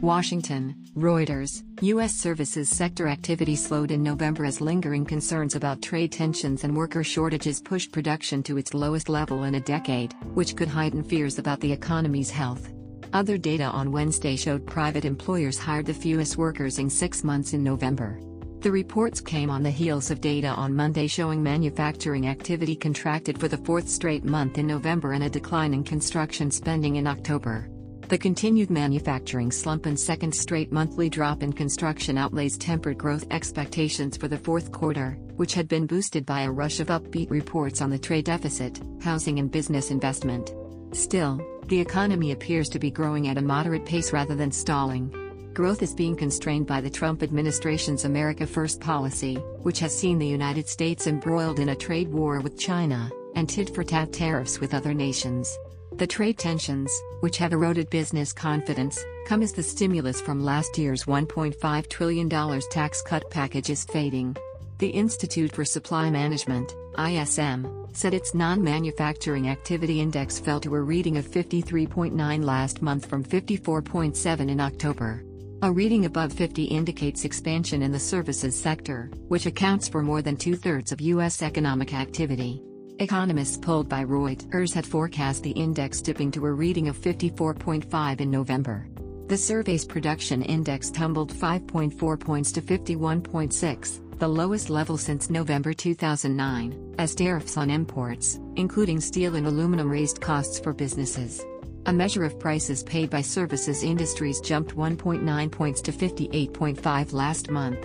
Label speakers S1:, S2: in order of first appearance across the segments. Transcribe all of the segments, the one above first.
S1: Washington, Reuters, U.S. services sector activity slowed in November as lingering concerns about trade tensions and worker shortages pushed production to its lowest level in a decade, which could heighten fears about the economy's health. Other data on Wednesday showed private employers hired the fewest workers in six months in November. The reports came on the heels of data on Monday showing manufacturing activity contracted for the fourth straight month in November and a decline in construction spending in October. The continued manufacturing slump and second straight monthly drop in construction outlays tempered growth expectations for the fourth quarter, which had been boosted by a rush of upbeat reports on the trade deficit, housing, and business investment. Still, the economy appears to be growing at a moderate pace rather than stalling growth is being constrained by the Trump administration's America First policy, which has seen the United States embroiled in a trade war with China, and tit for tat tariffs with other nations. The trade tensions, which have eroded business confidence, come as the stimulus from last year's $1.5 trillion tax cut package is fading. The Institute for Supply Management, ISM, said its non manufacturing activity index fell to a reading of 53.9 last month from 54.7 in October. A reading above 50 indicates expansion in the services sector, which accounts for more than two thirds of U.S. economic activity. Economists polled by Reuters had forecast the index dipping to a reading of 54.5 in November. The survey's production index tumbled 5.4 points to 51.6, the lowest level since November 2009, as tariffs on imports, including steel and aluminum, raised costs for businesses. A measure of prices paid by services industries jumped 1.9 points to 58.5 last month.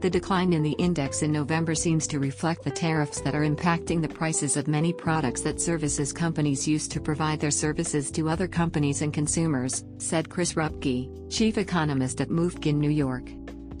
S1: The decline in the index in November seems to reflect the tariffs that are impacting the prices of many products that services companies use to provide their services to other companies and consumers, said Chris Rupkey, chief economist at MUFG in New York.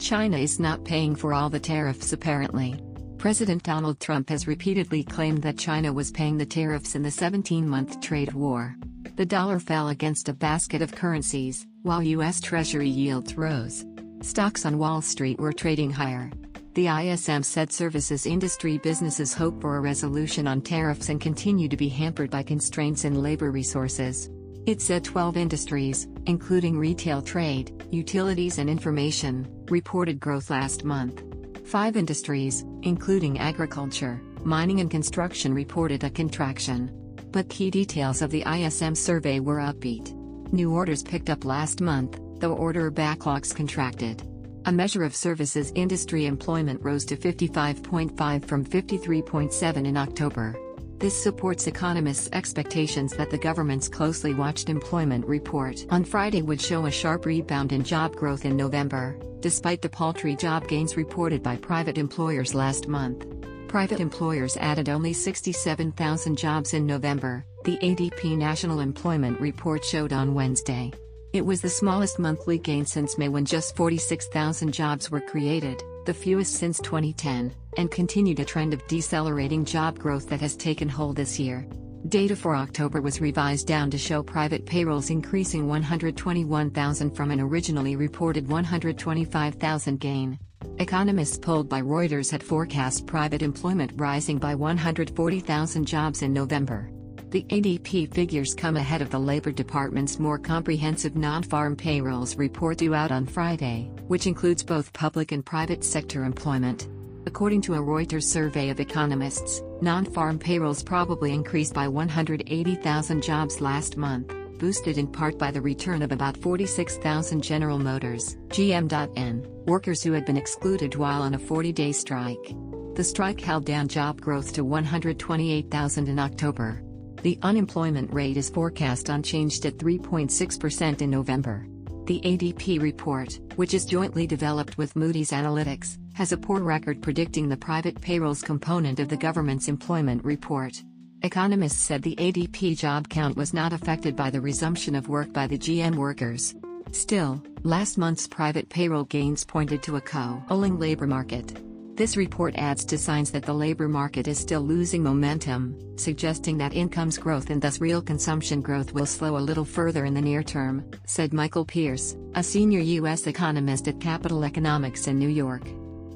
S1: China is not paying for all the tariffs apparently. President Donald Trump has repeatedly claimed that China was paying the tariffs in the 17 month trade war. The dollar fell against a basket of currencies, while U.S. Treasury yields rose. Stocks on Wall Street were trading higher. The ISM said services industry businesses hope for a resolution on tariffs and continue to be hampered by constraints in labor resources. It said 12 industries, including retail trade, utilities, and information, reported growth last month. Five industries, including agriculture, mining, and construction, reported a contraction but key details of the ISM survey were upbeat. New orders picked up last month, though order backlogs contracted. A measure of services industry employment rose to 55.5 from 53.7 in October. This supports economists' expectations that the government's closely watched employment report on Friday would show a sharp rebound in job growth in November, despite the paltry job gains reported by private employers last month. Private employers added only 67,000 jobs in November, the ADP National Employment Report showed on Wednesday. It was the smallest monthly gain since May when just 46,000 jobs were created, the fewest since 2010, and continued a trend of decelerating job growth that has taken hold this year. Data for October was revised down to show private payrolls increasing 121,000 from an originally reported 125,000 gain. Economists polled by Reuters had forecast private employment rising by 140,000 jobs in November. The ADP figures come ahead of the Labor Department's more comprehensive non farm payrolls report due out on Friday, which includes both public and private sector employment. According to a Reuters survey of economists, non farm payrolls probably increased by 180,000 jobs last month boosted in part by the return of about 46,000 General Motors GM.N workers who had been excluded while on a 40 day strike. The strike held down job growth to 128,000 in October. The unemployment rate is forecast unchanged at 3.6% in November. The ADP report, which is jointly developed with Moody's Analytics, has a poor record predicting the private payrolls component of the government's employment report. Economists said the ADP job count was not affected by the resumption of work by the GM workers. Still, last month's private payroll gains pointed to a co-oling labor market. This report adds to signs that the labor market is still losing momentum, suggesting that incomes growth and thus real consumption growth will slow a little further in the near term, said Michael Pearce, a senior U.S. economist at Capital Economics in New York.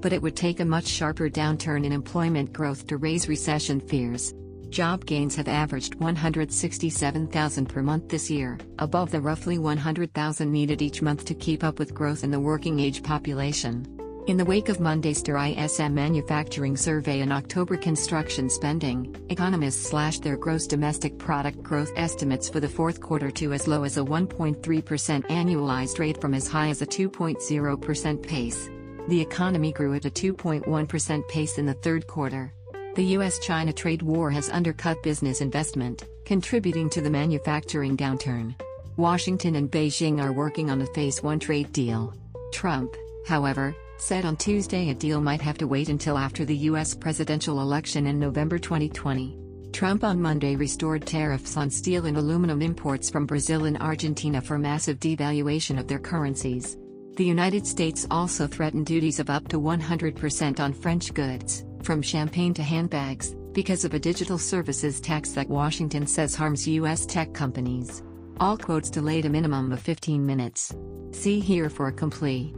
S1: But it would take a much sharper downturn in employment growth to raise recession fears. Job gains have averaged 167,000 per month this year, above the roughly 100,000 needed each month to keep up with growth in the working age population. In the wake of Monday's ISM manufacturing survey and October construction spending, economists slashed their gross domestic product growth estimates for the fourth quarter to as low as a 1.3% annualized rate from as high as a 2.0% pace. The economy grew at a 2.1% pace in the third quarter. The US China trade war has undercut business investment, contributing to the manufacturing downturn. Washington and Beijing are working on a phase one trade deal. Trump, however, said on Tuesday a deal might have to wait until after the U.S. presidential election in November 2020. Trump on Monday restored tariffs on steel and aluminum imports from Brazil and Argentina for massive devaluation of their currencies. The United States also threatened duties of up to 100% on French goods, from champagne to handbags, because of a digital services tax that Washington says harms U.S. tech companies. All quotes delayed a minimum of 15 minutes. See here for a complete.